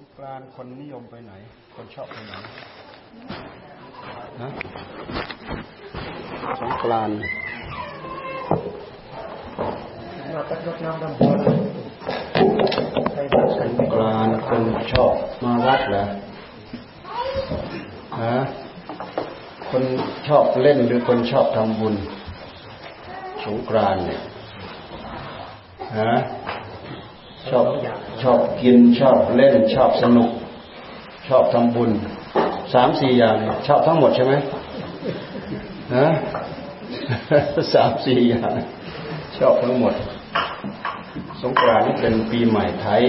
งกรานคนนิยมไปไหน คนชอบไปไหนนะสงกรานต์เราก็ยกน้ำดำบนใส่บาตรสงกรานคนชอบมาวัดเหรอฮะคนชอบเล่นหรือคนชอบทำบุญสงกรานเนี่ยฮะ ชอบชอบกินชอบเล่นชอบสนุก ชอบทำบุญสามสี่อย่างชอบทั้งหมดใช่ไหมฮะสามสี่อย่างชอบทั้งหมด สงกรานต์นี่เป็นปีใหม่ไทย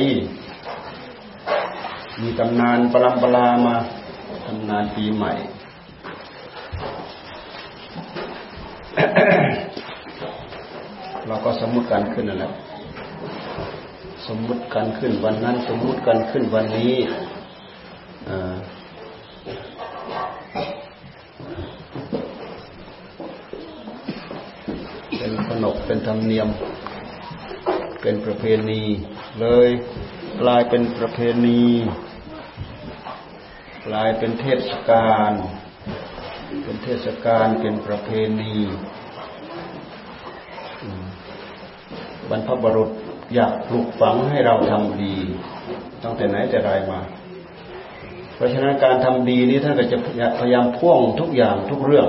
มีตำนานปรำปรามาตำนานปีใหม่เราก็สมมติกันขึ้นนั่นแหละ สมมุติกันขึ้นวันนั้น สมมุติกันขึ้นวันนี้เป็นขนบเป็นธรรมเนียม เป็นประเพณี เลยกลายเป็นประเพณีกลายเป็นเทศกาลเป็นเทศกาลเป็นประเพณีบรรพบุรุษ อยากปลูกฝังให้เราทำดี ตั้งแต่ไหนแต่ไรมา เพราะฉะนั้นการทำดีนี้ท่านก็จะพยายามพ่วงทุกอย่างทุกเรื่อง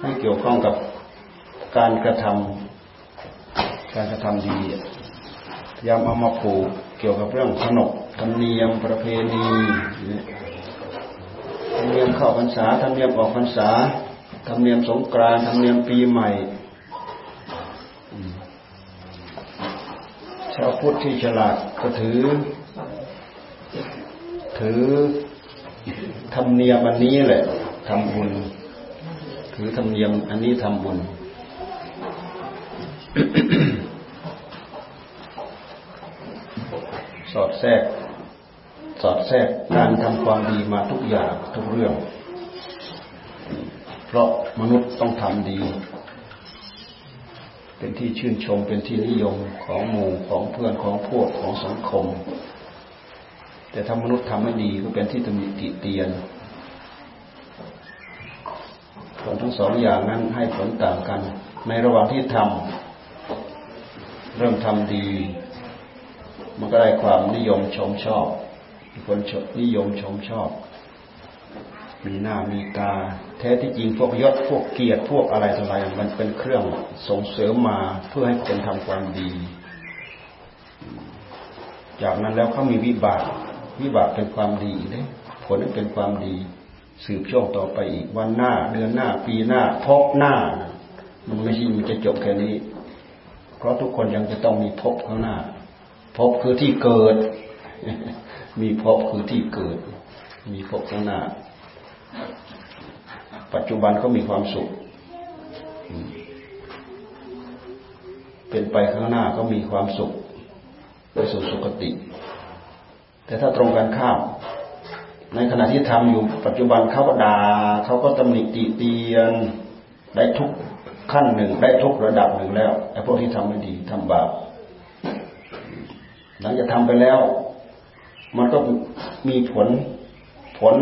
ให้เกี่ยวข้องกับการกระทำการกระทำดีพยายามเอามาผูกเกี่ยวกับเรื่องขนบธรรมเนียมประเพณีธรรมเนียมเข้าพรรษาธรรมเนียมออกพรรษาธรรมเนียมสงกรานต์ธรรมเนียมปีใหม่อืม ชาวพุทธที่ฉลาดก็ถือ ถือธรรมเนียมอันนี้แหละทำบุญ ถือธรรมเนียมอันนี้ทำบุญสอดแทรก สอดแทรกการทำความดีมาทุกอย่างทุกเรื่อง เพราะมนุษย์ต้องทำดี เป็นที่ชื่นชม เป็นที่นิยมของหมู่ของเพื่อนของพวกของสังคม แต่ถ้ามนุษย์ทำไม่ดีก็เป็นที่ตำหนิติเตียนผลทั้งสองอย่างนั้นให้ผลต่างกัน ในระหว่างที่ทำเริ่มทำดี มันก็ได้ความนิยมชมชอบมีคนชนิยมชมชอบ มีหน้ามีตา แท้ที่จริงพวกยศพวกเกียรติพวกอะไรต่ออะไรมันเป็นเครื่องส่งเสริมมาเพื่อให้คนทำความดี จากนั้นแล้วเขามีวิบากวิบากเป็นความดีเนี่ยผลนั้นเป็นความดี สืบช่วงต่อไปอีกวันหน้า เดือนหน้า ปีหน้าพบหน้า มันไม่ใช่มันจะจบแค่นี้ เพราะทุกคนยังจะต้องมีพบข้างหน้า พบคือที่เกิด มีพบคือที่เกิด มีพบข้างหน้า ปัจจุบันก็มีความสุข เป็นไปข้างหน้าก็มีความสุขไปสู่สุคติ แต่ถ้าตรงกันข้ามในขณะที่ทำอยู่ปัจจุบันเขาก็ดา่าเขาก็ตำหนิติเตียนได้ทุกขั้นหนึ่งได้ทุกระดับหนึ่งแล้วไอ้พวกที่ทำไม่ดีทำบาปหลังจากทำไปแล้ว มันก็มีผลผล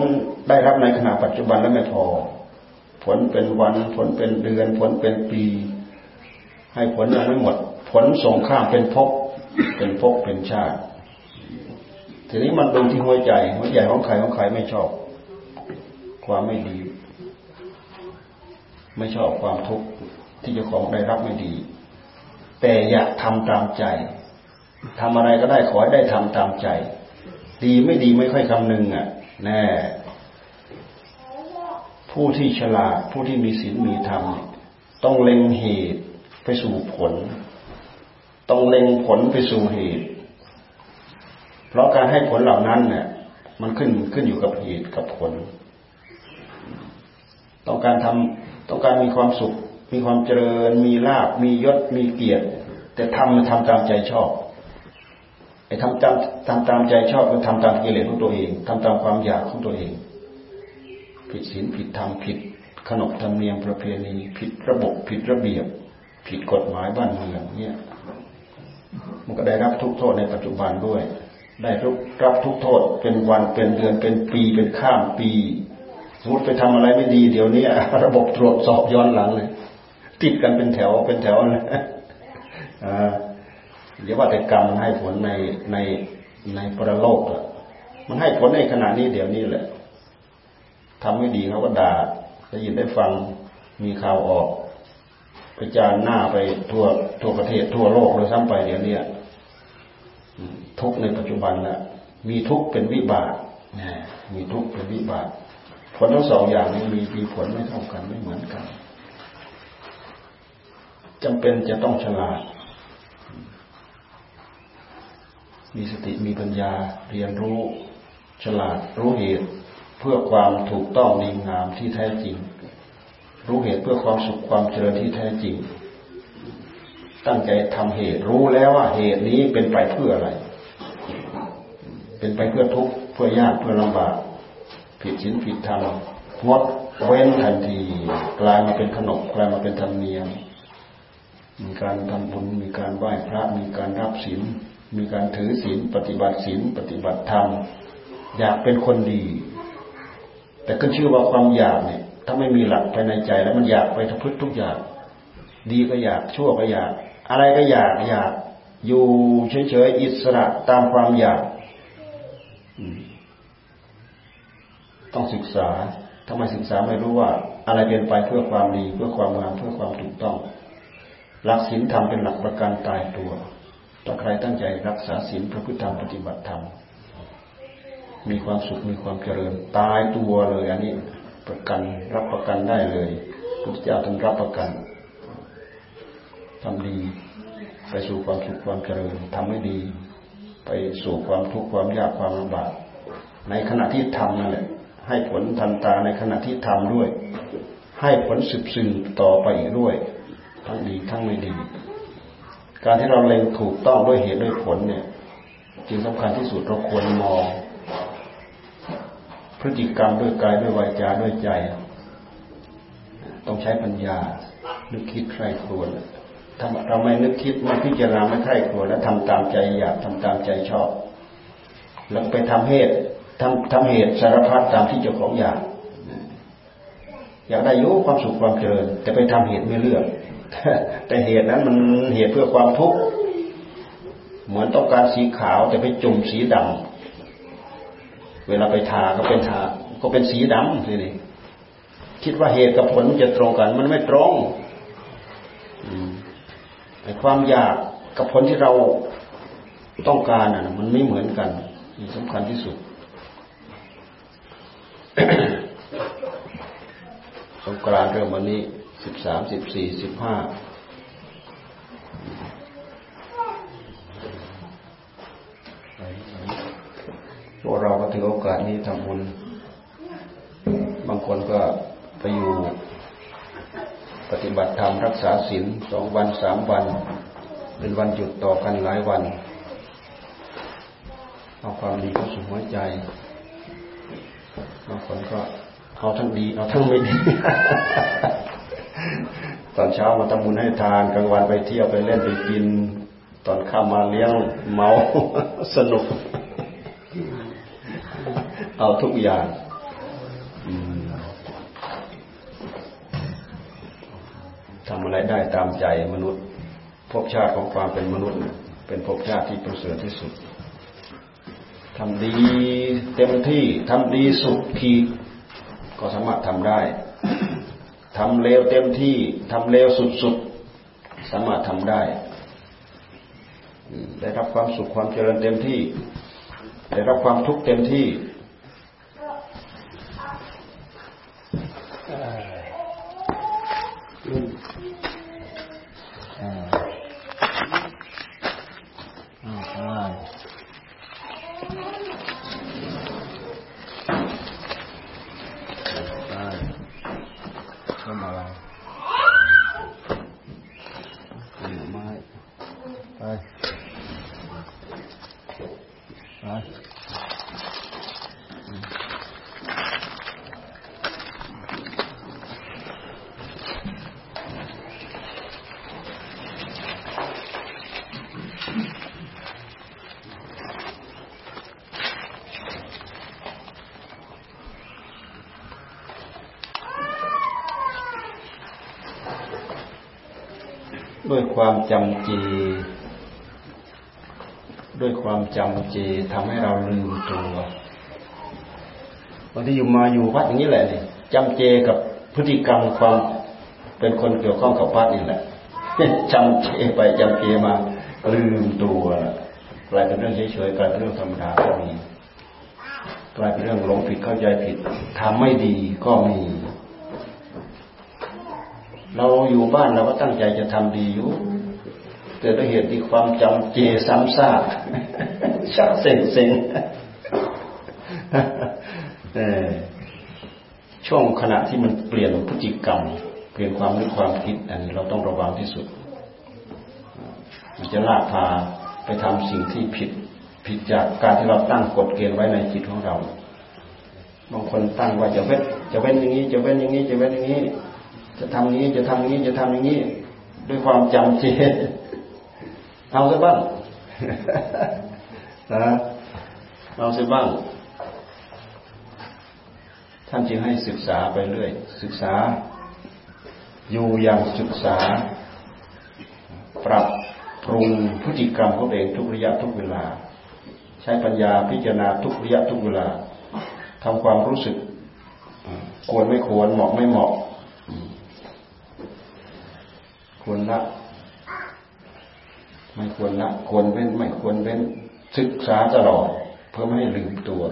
ได้รับในขณะปัจจุบันแล้วไม่พอ ผลเป็นวัน ผลเป็นเดือน ผลเป็นปี ให้ผลยังไม่หมด ผลส่งข้ามเป็นภพเป็นภพเป็นชาติ ทีนี้มันดูที่หัวใจหัวใจของใครของใครไม่ชอบ ความไม่ดี ไม่ชอบความทุกข์ที่เจ้าของได้รับไม่ดี แต่อยากทำตามใจทำอะไรก็ได้ขอให้ได้ทำตามใจ ดีไม่ดีไม่ค่อยคำนึงอะ แน่ ผู้ที่ฉลาด ผู้ที่มีศีลมีธรรมต้องเล็งเหตุไปสู่ผล ต้องเล็งผลไปสู่เหตุ เพราะการให้ผลเหล่านั้นเนี่ยมันขึ้นขึ้นอยู่กับเหตุกับผล ต้องการทำต้องการมีความสุข มีความเจริญ มีลาบมียศมีเกียรติ แต่ทำมันทำตามใจชอบไอ้ทำตามทำตามใจชอบมันทำตามกิเลสของตัวเองทำตามความอยากของตัวเอง ผิดศีลผิดธรรมผิดขนบธรรมเนียมประเพณีผิดระบบผิดระเบียบ ผิดกฎหมายบ้านเมืองเนี่ยมันก็ได้รับทุกโทษในปัจจุบันด้วย ได้รับรับทุกโทษเป็นวันเป็นเดือนเป็นปีเป็นข้ามปีสมมติไปทำอะไรไม่ดีเดี๋ยวนี้ระบบตรวจสอบย้อนหลังเลย ติดกันเป็นแถวเป็นแถวเลยเดี๋ยวว่าแต่กรรมให้ผลในในในประโลกอะมันให้ผลในขณะนี้เดี๋ยวนี้แหละ ทำไม่ดีเขาก็ด่าได้ยินได้ฟังมีข่าวออกประจานหน้าไปทั่วทั่วประเทศทั่วโลกเลยซ้ำไปเดี๋ยวนี้ทุกในปัจจุบันละมีทุกเป็นวิบากมีทุกเป็นวิบากผลทั้งสองอย่างนี้มีมีผลไม่เท่ากันไม่เหมือนกันจำเป็นจะต้องฉลาด มีสติมีปัญญาเรียนรู้ ฉลาดรู้เหตุ เพื่อความถูกต้องดีงามที่แท้จริง รู้เหตุเพื่อความสุขความเจริญที่แท้จริง ตั้งใจทำเหตุรู้แล้วว่าเหตุนี้เป็นไปเพื่ออะไร เป็นไปเพื่อทุกข์เพื่อยากเพื่อลำบากผิดศีลผิดธรรมงดเว้นทันทีกลายมาเป็นขนบกลายมาเป็นธรรมเนียมมีการทำบุญมีการไหว้พระมีการรับศีลมีการถือศีลปฏิบัติศีลปฏิบัติธรรมอยากเป็นคนดี แต่ก็ชื่อว่าความอยากเนี่ย ถ้าไม่มีหลักภายในใจแล้วมันอยากไปทุกพฤติทุกอย่าง ดีก็อยากชั่วก็อยาก อะไรก็อยากอยาก อยู่เฉยๆอิสระตามความอยากต้องศึกษาถ้าไม่ศึกษาไม่รู้ว่า อะไรเป็นไปเพื่อความดีเพื่อความงามเพื่อความถูกต้อง หลักศีลธรรมเป็นหลักประกันตายตัวถ้าใครตั้งใจรักษาศีลพระพุทธธรรมปฏิบัติธรรม มีความสุขมีความเจริญตายตัวเลยอันนี้ประกันรับประกันได้เลยพุทธเจ้าท่านรับประกันทำดีไปสู่ความสุขความเจริญทำไม่ดี ไปสู่ความทุกข์ความยากความลำบากในขณะที่ทำนั่นแหละให้ผลทันตาในขณะที่ทำด้วย ให้ผลสืบสืบต่อไปอีกด้วย ทั้งดีทั้งไม่ดี การที่เราเล็งถูกต้องด้วยเหตุด้วยผลเนี่ย จึงสำคัญที่สุดเราควรมอง พฤติกรรมด้วยกายด้วยวาจาด้วยใจ ต้องใช้ปัญญา นึกคิดใครควรถ้าเราไม่นึกคิดไม่พิจารณาไม่ใครควรแล้วทำตามใจอยากทำตามใจชอบ แล้วไปทำเหตุทำทำเหตุสารพัดตามที่เจ้าของอยาก อยากได้ยุความสุขความเจริญแต่ไปทำเหตุไม่เลือก แต่เหตุนั้นมันเหตุเพื่อความทุกข์เหมือนต้องการสีขาวแต่ไปจุ่มสีดำ เวลาไปทาก็เป็นทาก็เป็นสีดำทีนี้คิดว่าเหตุกับผลจะตรงกัน มันไม่ตรงไอ้ความอยากกับผลที่เราต้องการอะ มันไม่เหมือนกันนี่สำคัญที่สุดสงกรานเริ่มวันนี้สิบสามสิบสี่สิบห้า พวกเราก็ถือโอกาสนี้ทำบุญ บางคนก็ไปอยู่ปฏิบัติธรรมรักษาศีลสองวันสามวัน เป็นวันหยุดต่อกันหลายวันเอาความดีเข้าสู่หัวใจบางคนก็เอาทั้งดีเอาทั้งไม่ดีตอนเช้ามาทำบุญให้ทานกลางวันไปเที่ยวไปเล่นไปกิน ตอนข้ามมาเลี้ยงเมาสนุก เอาทุกอย่างทำอะไรได้ตามใจมนุษย์ภพชาติของความเป็นมนุษย์ เป็นภพชาติที่ประเสริฐที่สุดทำดีเต็มที่ทำดีสุดขีดก็สามารถทำได้ทำเลวเต็มที่ทำเลวสุดๆสามารถทำได้ได้รับความสุขความเจริญเต็มที่ ได้รับความทุกข์เต็มที่ はい。 จำเจ ด้วยความจำเจทำให้เราลืมตัวบางทีอยู่มาอยู่วัดอย่างนี้แหละนี่จำเจกับพฤติกรรมความเป็นคนเกี่ยวข้องกับวัดนี่แหละจำเจไปจำเจมาลืมตัวกลายเป็นเรื่องเฉยๆกลายเป็นเรื่องธรรมดาก็มีกลายเป็นเรื่องหลงผิดเข้าใจผิดทำไม่ดีก็มี เราอยู่บ้านเราก็ตั้งใจจะทำดีอยู่ แต่ด้วยเหตุที่ความจำเจซ้ำซากชักเซ็งเซ็งช่วงขณะที่มันเปลี่ยนพฤติกรรม เปลี่ยนความนึกความคิด อันนี้เราต้องระวังที่สุด มันจะลากพาไปทำสิ่งที่ผิดผิดจากการที่เราตั้งกฎเกณฑ์ไว้ในจิตของเรา บางคนตั้งว่าจะเว้นจะเว้นอย่างนี้ จะเว้นอย่างนี้ จะเว้นอย่างนี้ จะทำนี้จะทำนี้จะทำอย่างนี้ ด้วยความจำเจ เอาซะบ้างนะเอาซะบ้าง ท่านจึงให้ศึกษาไปเรื่อย ศึกษา อยู่อย่างศึกษา ปรับปรุงพฤติกรรมของเองทุกระยะทุกเวลา ใช้ปัญญาพิจารณาทุกระยะทุกเวลาทำความรู้สึกควรไม่ควรเหมาะไม่เหมาะควรละ ไม่ควรละควรเว้นไม่ควรเว้น ศึกษาตลอด เพื่อไม่ให้ลืมตัว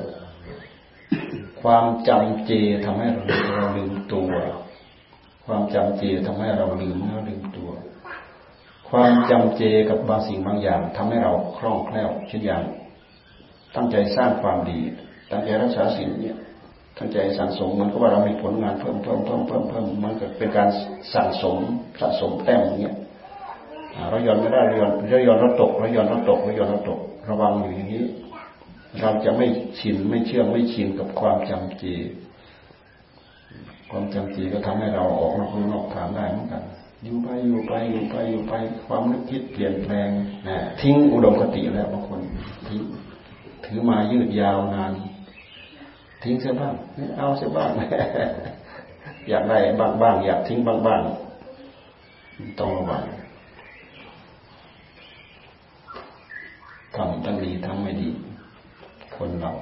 ความจำเจทำให้เราเราลืมตัว ความจำเจทำให้เราลืมเราลืมตัว ความจำเจกับบางสิ่งบางอย่างทำให้เราคล่องแคล่วเช่นอย่าง ตั้งใจสร้างความดี ตั้งใจรักษาศีลเนี่ยตั้งใจสั่งสมมันก็ว่าเรามีผลงานเพิ่มเพิ่มเพิ่มเพิ่มเพิ่มมันก็เป็นการสั่งสมสะสมแต้มอย่างเงี้ย เราย่อนไม่ได้เราย่อนเราย่อนเราตกเราย่อนเราตกเราย่อนเราตก ระวังอยู่อย่างนี้ เราจะไม่ชินไม่เชื่อไม่ชินกับความจำเจ ความจำเจก็ทำให้เราออกนอกนอกทางได้เหมือนกันอยู่ไปอยู่ไปอยู่ไปอยู่ไปความนึกคิดเปลี่ยนแปลงนะทิ้งอุดมคติแล้วบางคนทิ้งถือมายืดยาวนาน ทิ้งเสียบ้างเอาเสียบ้างอยากได้บ้างบ้างอยากทิ้งบ้างบ้างต้องระวัง ทำทั้งดีทั้งไม่ดี คนเรา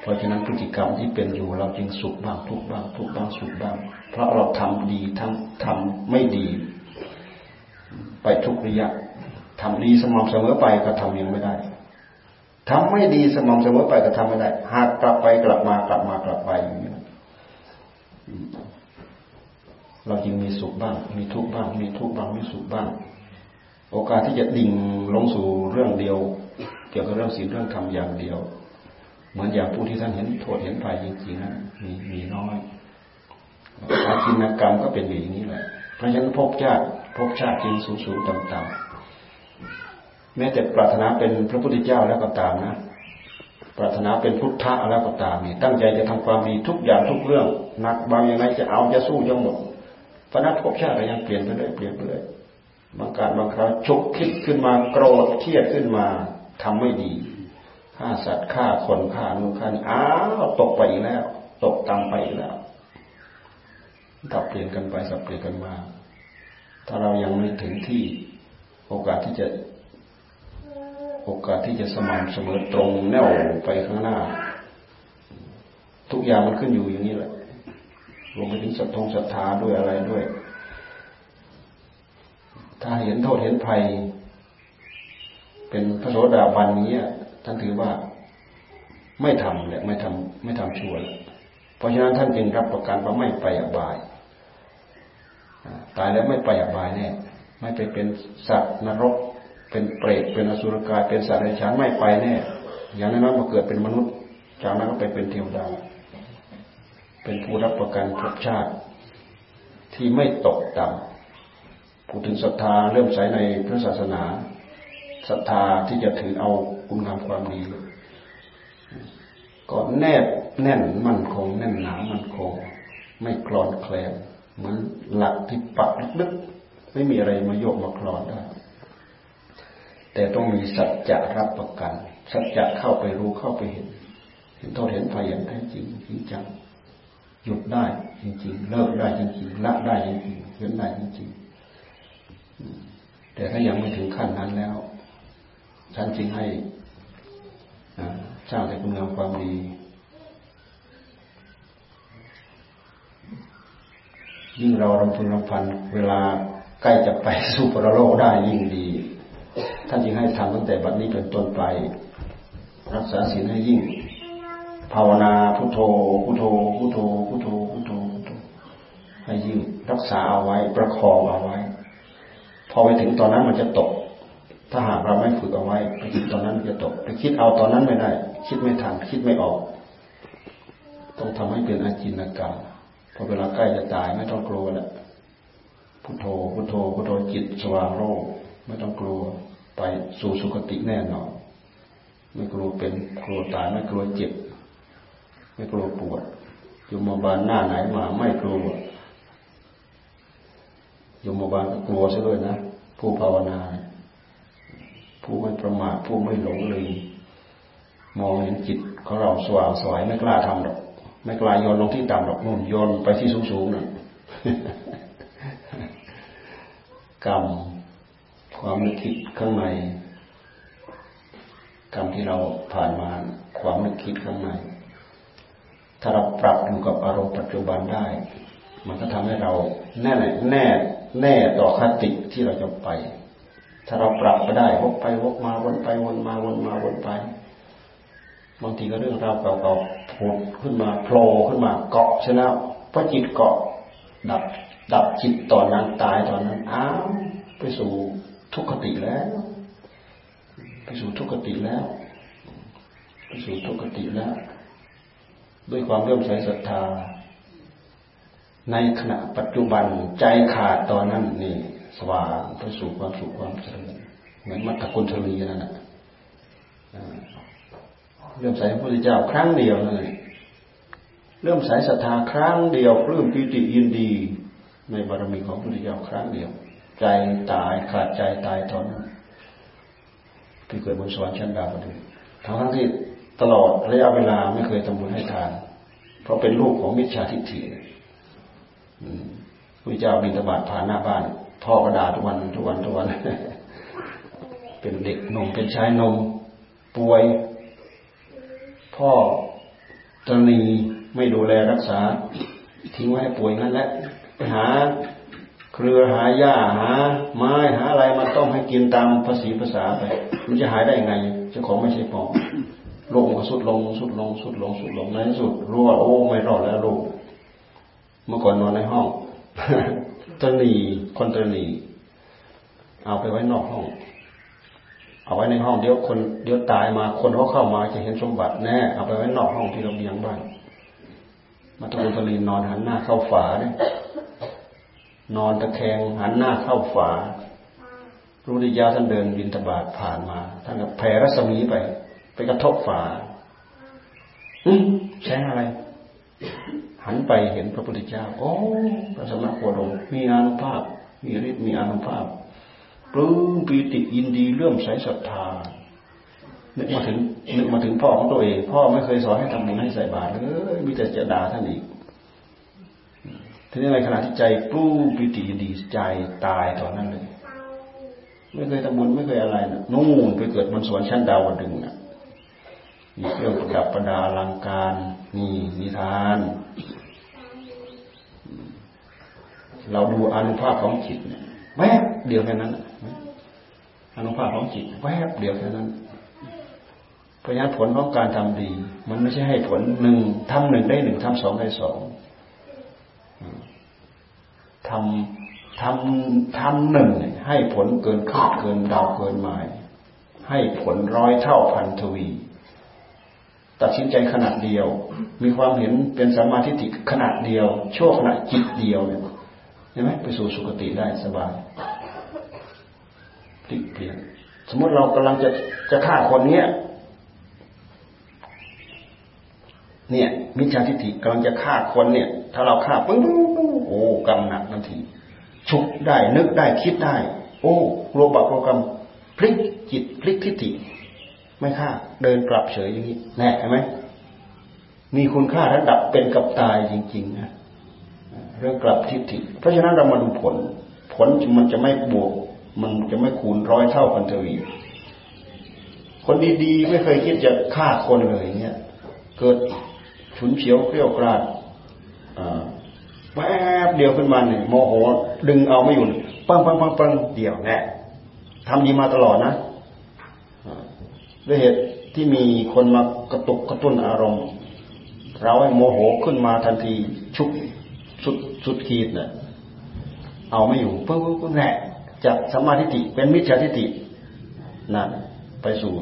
เพราะฉะนั้นพฤติกรรมที่เป็นอยู่เราจึงสุขบ้างทุกบ้างทุกบ้างสุขบ้าง เพราะเราทำดีทั้งทำไม่ดี ไปทุกระยะทำดีสม่ำเสมอไปก็ทำยังไม่ได้ทำไม่ดีสม่ำเสมอไปก็ทำไม่ได้ หากกลับไปกลับมากลับมากลับไปอย่างนี้เราจึงมีสุขบ้าง มีทุกบ้าง มีทุกบ้าง มีสุขบ้าง โอกาสที่จะดิ่งลงสู่เรื่องเดียว เกี่ยวกับเรื่องศีลเรื่องธรรมอย่างเดียว เหมือนอย่างผู้ที่ท่านเห็นโทษเห็นภัยจริงๆนะมีมีน้อยอาชีนกรรมก็เป็นอย่างนี้แหละ เพราะฉะนั้นพบชาติพบชาติจริงสูงสูงต่ำต่ำแม้แต่ปรารถนาเป็นพระพุทธเจ้าแล้วก็ตามนะ ปรารถนาเป็นพุทธะแล้วก็ตามนี่ตั้งใจจะทำความดีทุกอย่างทุกเรื่องหนักบางยังไงจะเอาจะสู้ยังหมดเพราะนั้นพบชาติก็ยังเปลี่ยนไปเรื่อยเปลี่ยนไปเรื่อย บางการบางครั้งฉุกคิดขึ้นมาโกรธเครียดขึ้นมาทำไม่ดีฆ่าสัตว์ฆ่าคนฆ่านู่นฆ่านี่อ้าวตกไปอีกแล้ว ตกตามไปอีกแล้วตับเปลี่ยนกันไปสับเปลี่ยนกันมา ถ้าเรายังไม่ถึงที่ โอกาสที่จะ โอกาสที่จะสม่ำเสมอตรงแน่วไปข้างหน้า ทุกอย่างมันขึ้นอยู่อย่างนี้แหละรวมไปถึงศรัทธงศรัทธาด้วยอะไรด้วย ถ้าเห็นโทษเห็นภัย เป็นพระโสดาบันนี้ท่านถือว่าไม่ทำเนี่ยไม่ทำไม่ทำชั่วเพราะฉะนั้นท่านจึงรับประกันว่าไม่ไปอบายตายแล้วไม่ไปอบายแน่ไม่ไปเป็นสัตว์นรก เป็นเปรตเป็นอสุรกายเป็นสัตว์ในชั้นไม่ไปแน่ อย่างนั้นมาเกิดเป็นมนุษย์ จากนั้นก็ไปเป็นเทวดา เป็นผู้รับประกันภพชาติที่ไม่ตกต่ำ พูดถึงศรัทธาเริ่มใส่ในพระศาสนาศรัทธาที่จะถือเอาคุณงามความดีก็แนบแน่นมั่นคง แน่นหนามั่นคง ไม่คลอนแคลนเหมือนหลักที่ปักลึกๆไม่มีอะไรมาโยกมาคลอนได้แต่ต้องมีสัจจะรับประกัน สัจจะเข้าไปรู้เข้าไปเห็น เห็นโทษเห็นภัยอย่างแท้จริงจริงจังหยุดได้จริงๆเลิกได้จริงๆละได้จริงๆเห็นได้จริงๆ แต่ถ้ายังไม่ถึงขั้นนั้นแล้วฉันจึงให้สร้างแต่คุณงามความดี ยิ่งเรารำพึงรำพันเวลาใกล้จะไปสู่ปรโลกได้ยิ่งดี ท่านจึงให้ทำตั้งแต่บัดนี้เป็นต้นไป รักษาศีลให้ยิ่ง ภาวนาพุทโธพุทโธพุทโธพุทโธพุทโธพุทโธให้ยิ่งรักษาเอาไว้ประคองเอาไว้ อไปถึงตอนนั้นมันจะตก ถ้าหากเราไม่ฝึกเอาไว้ไปคิดตอนนั้นจะตกไปคิดเอาตอนนั้นไม่ได้ คิดไม่ทันคิดไม่ออก ต้องทำให้เป็นอาจินกรรมพอเวลาใกล้จะตายไม่ต้องกลัวแล้วพุทโธพุทโธพุทโธจิตสว่างโลกไม่ต้องกลัวไปสู่สุคติแน่นอนไม่กลัวเป็นกลัวตายไม่กลัวเจ็บ ไม่กลัวปวดอยู่มบาลหน้าไหนมาไม่กลัวอยู่มบาลก็กลัวซะด้วยนะ ผู้ภาวนา ผู้ไม่ประมาทผู้ไม่หลงลืมมองเห็นจิตของเราสว่างสวยไม่กล้าทำหรอก ไม่กล้าโยนลงที่ต่ำหรอกนู่นโยนไปที่สูงสูงน่ะกรรมความนึกคิดข้างในกรรมที่เราผ่านมาความนึกคิดข้างใน ถ้าเราปรับอยู่กับอารมณ์ปัจจุบันได้ มันก็ทำให้เราแน่แน่ แน่ต่อคติที่เราจะไป ถ้าเราปรับไปได้วกไปวกมาวนไปวนมาวนมาวนไป บางทีก็เรื่องราวเก่าๆผุดขึ้นมาโผล่ขึ้นมาเกาะช่แล้วพอจิตเกาะดับดับจิตตอนนั้นตายตอนนั้นอ้าวไปสู่ทุกขติแล้ว ไปสู่ทุกขติแล้ว ไปสู่ทุกขติแล้ว ด้วยความเริ่มใส่ศรัทธา ในขณะปัจจุบันใจขาดตอนนั้นนี่สว่างไปสู่ความสุขความเจริญเหมือนมัตตกุลทลีนั่นแหละเริ่มใส่พระพุทธเจ้าครั้งเดียวนั่นเลยเริ่มใส่ศรัทธาครั้งเดียวปลื้มปิติยินดี ในบารมีของพระพุทธเจ้าครั้งเดียว ใจตายขาดใจตายตอนนั้นที่เกิดบนสวรรค์ชั้นดาวดึงทั้งทั้งที่ตลอดระยะเวลาไม่เคยทำบุญให้ทาน เพราะเป็นลูกของมิจฉาทิฏฐิ พระเจ้าบินตบาทผ่านหน้าบ้านพ่อก็ด่าทุกวันทุกวันทุกวัน เป็นเด็กนมเป็นชายนมป่วย พ่อตนีไม่ดูแลรักษา ทิ้งไว้ให้ป่วยงั้นแหละไปหา เครือหาหญ้าหา ไม้หาอะไรมาต้มให้กินตามภาษีภาษาไป มันจะหายได้ยังไงเจ้าของไม่ใช่ปอลงสุดลงสุดลงสุดลงสุดลงในสุดรู้ว่าโอ้ไม่รอดแล้วลูก เมื่อก่อนนอนในห้องตนีคนตนีเอาไปไว้นอกห้อง เอาไว้ในห้องเดี๋ยวคนเดี๋ยวตายมาคนเขาเข้ามาจะเห็นสมบัติแน่เอาไปไว้นอกห้องที่เราเบียงบ้านมาตะกุตลีนอนหันหน้าเข้าฝาเนี่ยนอนตะแคงหันหน้าเข้าฝารู้ดิยาท่านเดินบินตบาทผ่านมาท่านก็แผ่รัศมีไป ไปกระทบฝาอืมแสงอะไร หันไปเห็นพระพุทธเจ้าโอ้พระสมณโคดมมีอานุภาพ มีฤทธิ์มีอานุภาพปลื้มปีติยินดีเลื่อมใสศรัทธานึกมาถึงนึกมาถึงพ่อของตัวเอง พ่อไม่เคยสอนให้ทำบุญให้ใส่บาตรเลยมีแต่จะด่าท่านอีกทีนี้ในขณะที่ใจปลื้มปีติยินดีใจตายตอนนั้นเลย ไม่เคยทำบุญไม่เคยอะไรนะนู่นไปเกิดบนสวรรค์ชั้นดาวดึงนะมีเครื่องประดับประดาอลังการ มีนิทาน เราดูอนุภาพของจิตแวบเดียวแค่นั้นอนุภาพของจิตแวบเดียวแค่นั้นเพราะฉะนั้นผลของการทำดี มันไม่ใช่ให้ผลหนึ่งทำหนึ่งได้หนึ่งทำสองได้สองทำทำทำหนึ่งให้ผลเกินคาดเกินดาวเกินหมาย ให้ผลร้อยเท่าพันทวี ตัดสินใจขนาดเดียว มีความเห็นเป็นสมาธิิขนาดเดียวโชคขณะจิตเดียวเนี่ยใช่ไหมไปสู่สุคติได้สบายพลิกเปลี่ยนสมมติเรากำลังจะจะฆ่าคนเนี้ยเนี่ยมิจฉาทิฏฐิกำลังจะฆ่าคนเนี่ย ถ้าเราฆ่าปึ้งโอ้กรรมหนักทันทีฉุกได้นึกได้คิดได้ โอ้โลบะโปรกรรมพลิกจิตพลิกทิฏฐิ ไม่ฆ่าเดินกลับเฉยอย่างนี้แน่เห็นไหมมีคุณค่าระดับเป็นกับตายจริงๆนะเรื่องกลับทิฏฐิเพราะฉะนั้นเรามาดูผล ผลมันจะไม่บวก มันจะไม่คูณร้อยเท่ากันทวีคนดีๆไม่เคยคิดจะฆ่าคนเลยเนี่ยเกิดฉุนเฉียวเกลี้ยวกราดแวบเดียวขึ้นมาเนี่ยโมโหดึงเอาไม่อยู่ ปังปังปังปังเดียวแน่ทำดีมาตลอดนะ ด้วยเหตุที่มีคนมากระตุกกระตุ้นอารมณ์ เราให้โมโหขึ้นมาทันทีชุกสุดสุดขีดเนะ่ยเอาไม่อยู่ปึ๊บปึ๊บแน่จากสมาธิิเป็นมิจฉาทิฏฐินั่นไปสู่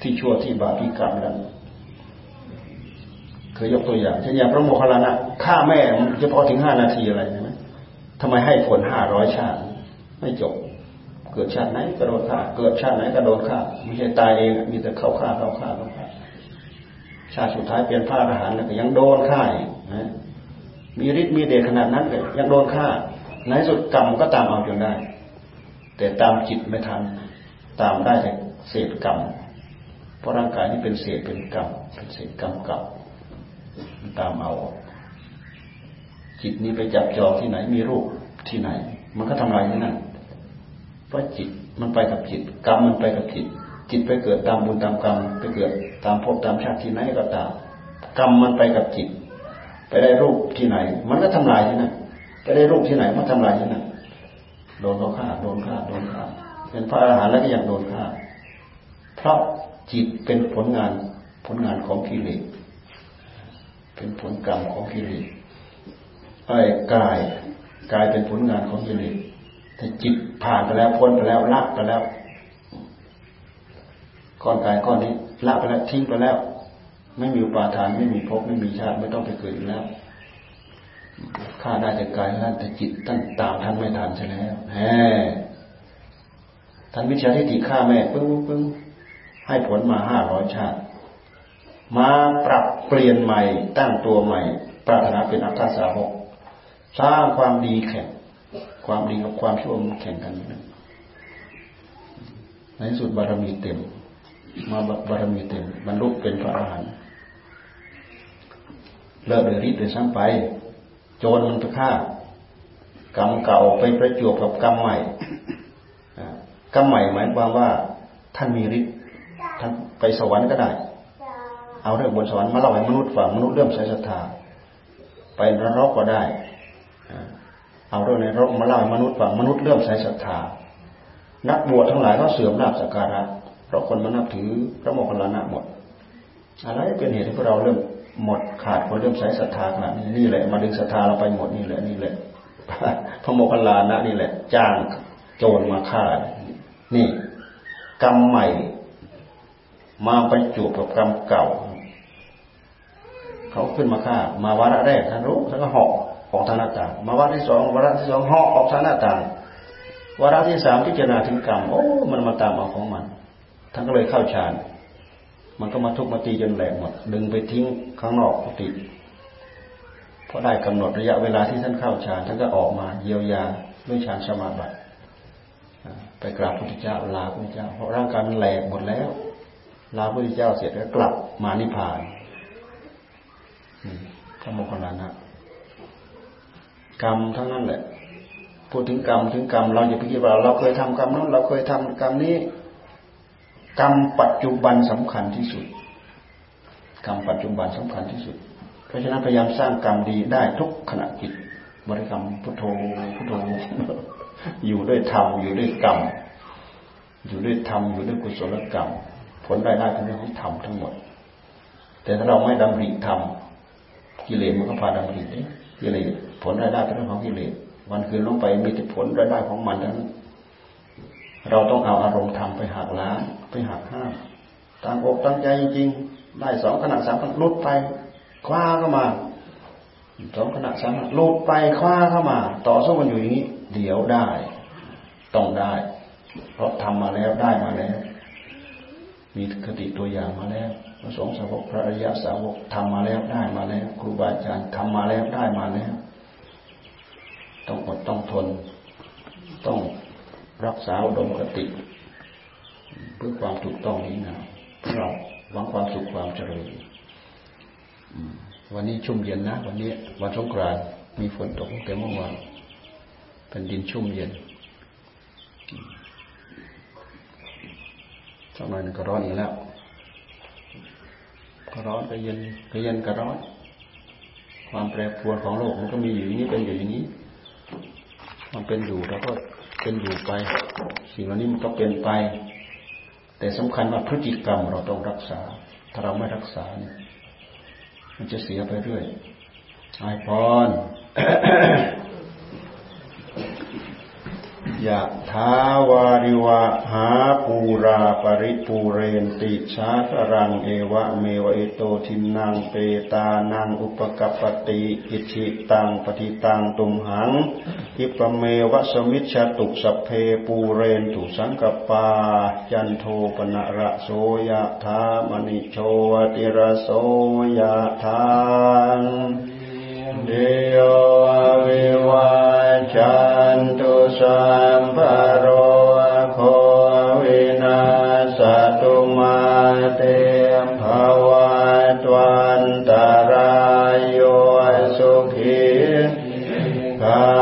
ที่ชั่วที่บาปที่กรรมแล้วเคยยกตัวอย่างเช่นอย่างพระโมคคัลลานะฆ่าแม่จะพอถึงห้านาทีอะไรใช่ไหมทำไมให้ผลห้าร้อยชาติ ไม่จบ เกิดชาติไหนก็โดนฆ่า เกิดชาติไหนก็โดนฆ่าไม่ใช่ตายเองมีแต่เข้าฆ่าเข้าฆ่าเข้าฆ่าชาติสุดท้ายเป็นพระอรหันต์แล้วก็ยังโดนฆ่านะมีฤทธิ์มีเดชขนาดนั้นเลยยังโดนฆ่าในสุดกรรมก็ตามเอาจนได้ แต่ตามจิตไม่ทัน ตามได้แต่เศษกรรมเพราะร่างกายนี่เป็นเศษเป็นกรรมเป็นเศษกรรมเก่าตามเอา จิตนี้ไปจับจองที่ไหนมีรูปที่ไหน มันก็ทำลายที่นั่น เพราะจิตมันไปกับจิต กรรมมันไปกับจิต จิตไปเกิดตามบุญตามกรรม ไปเกิดตามภพตามชาติที่ไหนก็ตามกรรมมันไปกับจิต ไปได้รูปที่ไหน มันก็ทำลายที่นั่นไปได้รูปที่ไหนมันทำลายที่นั่นโดนเขาฆ่าโดนฆ่าโดนฆ่าเป็นพระอรหันต์แล้วก็ยังโดนฆ่า เพราะจิตเป็นผลงานผลงานของกิเลสเป็นผลกรรมของกิเลสไอ้กายกายเป็นผลงานของกิเลส แต่จิตผ่านไปแล้วพ้นไปแล้วละไปแล้ว ก้อนกายก้อนนี้ละไปแล้วทิ้งไปแล้ว ไม่มีอุปาทานไม่มีภพไม่มีชาติไม่ต้องไปเกิดอีกแล้วข้าได้แต่กายท่านแต่จิตท่านตามท่านไม่ทันใช่แล้วแหมท่านวิชาทิฏฐิฆ่าแม่ปึ้งปึ้งให้ผลมาห้าร้อยชาติ มาปรับเปลี่ยนใหม่ตั้งตัวใหม่ ปรารถนาเป็นอัคคสาวกสร้างความดีแข่ง ความดีกับความชั่วมันแข่งกันนในสุดบารมีเต็ม มาบารมีเต็มบรรลุเป็นพระอรหันต์เลิกเลยริดเลยซ้ำไป โจรมันไปฆ่ากรรมเก่าไปประจวบกับกรรมใหม่กรรมใหม่หมายความว่าท่านมีฤทธิ์ท่านไปสวรรค์ก็ได้ เอาเรื่องบนสวรรค์มาเล่าให้มนุษย์ฟังมนุษย์เริ่มใช้ศรัทธาไปนรกก็ได้ เอาเรื่องในรกมาเล่าให้มนุษย์ฟังมนุษย์เริ่มใช้ศรัทธา นักบวชทั้งหลายก็เสื่อมลาบสักการะเพราะคนมานับถือพระโมคคัลลานะหมดอะไรเป็นเหตุให้พวกเราเริ่มหมดขาดคนเริ่มใช้ศรัทธาขนาดนี้นี่แหละมาดึงศรัทธาเราไปหมดนี่แหละนี่แหละพระโมคคัลลานะนี่แหละ จ้างโจรมาฆ่า นี่ กรรมใหม่ มาไปจูบกับกรรมเก่า เขาขึ้นมาฆ่า มาวาระแรกท่านรู้ท่านก็หอก ออกทางหน้าต่าง มาวาระที่สองวาระที่สองหอกออกทางหน้าต่างวาระที่สามพิจารณาถึงกรรมโอ้มันมาตามเอาของมันท่านก็เลยเข้าฌานมันก็มาทุบมาตีจนแหลกหมดดึงไปทิ้งข้างนอกกุฏิเพราะได้กำหนดระยะเวลาที่ท่านเข้าฌานท่านก็ออกมาเยียวยาด้วยฌานสมาบัติไปกราบพระพุทธเจ้าลาพระพุทธเจ้าเพราะร่างกายมันแหลกหมดแล้ว ลาพระพุทธเจ้าเสร็จแล้วกลับมานิพพานพระโมคคัลลานะ กรรมทั้งนั้นแหละ พูดถึงกรรมถึงกรรมเราอย่าไปคิดว่าเราเคยทำกรรมนั้นเราเคยทำกรรมนี้ กรรมปัจจุบันสำคัญที่สุด กรรมปัจจุบันสำคัญที่สุด เพราะฉะนั้นพยายามสร้างกรรมดีได้ทุกขณะจิตบริกรรมพุทโธพุทโธอยู่ด้วยธรรมอยู่ด้วยกรรมอยู่ด้วยธรรมอยู่ด้วยกุศลกรรม ผลได้ได้เป็นเรื่องของธรรมทั้งหมด แต่ถ้าเราไม่ดำริธรรมกิเลสมันก็พาดำริกิเลส ผลรายได้เป็นเรื่องของกิเลสวันคืนลงไปมีแต่ผลรายได้ของมันทั้งเราต้องเอาอารมณ์ธรรมไปหักล้างไปหักห้ามตั้งอกตั้งใจจริงๆได้สองขณะสามขณะลุดไปคว้าเข้ามาสองขณะสามขณะลุดไปคว้าเข้ามา ต่อสู้กันอยู่อย่างนี้ เดี๋ยวได้ต้องได้ เพราะทำมาแล้วได้มาแล้ว มีคติตัวอย่างมาแล้วพระสงฆ์สาวกพระอริยสาวกทำมาแล้วได้มาแล้ว ครูบาอาจารย์ทำมาแล้วได้มาแล้ว ต้องอดต้องทน ต้องรักษาดมกติ เพื่อความถูกต้องนี้นะเพื่อเราหวังความสุขความเจริญวันนี้ชุ่มเย็นนะ วันนี้วันสงกรานต์มีฝนตกแต่เมื่อวานเป็นดินชุ่มเย็นสักหน่อยนึงก็ร้อนอีกแล้ว ก็ร้อนก็เย็นก็เย็นก็ร้อน ความแปรปรวนของโลกมันก็มีอยู่อย่างนี้เป็นอยู่อย่างนี้ มันเป็นอยู่แล้วก็เป็นอยู่ไป สิ่งเหล่านี้มันก็เป็นไป แต่สำคัญว่าพฤติกรรมเราต้องรักษา ถ้าเราไม่รักษาเนี่ยมันจะเสียไปเรื่อยไอพร ยะทาวาริวะหาปูราปริปูเรนติชาตรังเอวะเมวะเอโตทินังเปตานังอุปกัปติอิชิตังปฏิตังตุมหังอิปเมวะสมิชตุสเพปูเรนตุสังกปา จันโทปนะระโสยะธามณิโชติระโสยะธา เดียววิวาจันตุสัมภโรโควินาสตุมาเตภวะตวันตารายโยสุขีกา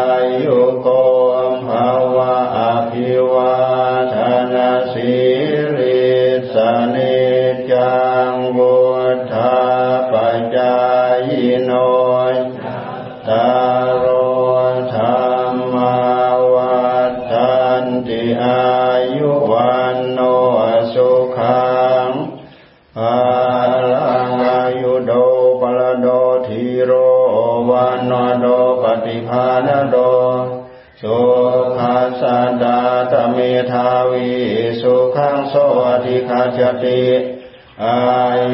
จติอา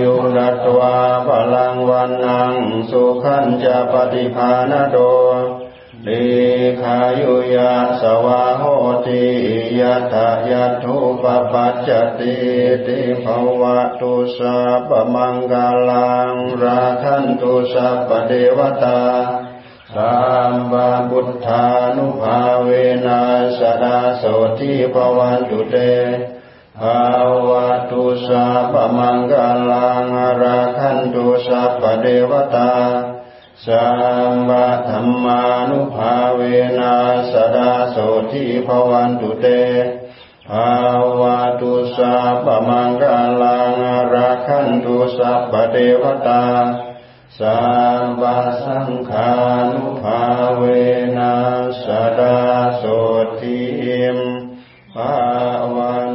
ยุรัตวาพลังวันนังสุขันจะปฏิภาณโดลีขายุยาสวาโหติยัตยัตุปปัจจติติภวะตุสัพมังกาลังราคันตุสัพเทวตาสัมบาบุทธานุภาเวนัสดาโสทิภวันตุเต ภาวะตุสัพมังกาลังอราคันตุสัพเทวตาสัมบะธรรมานุภาเวนัสดาโสทิภวันตุเตภาวะตุสัพมังกาลังอราคันตุสัพเทวตาสัมบะสังฆานุภาเวนัสดาโสทิมภาวัน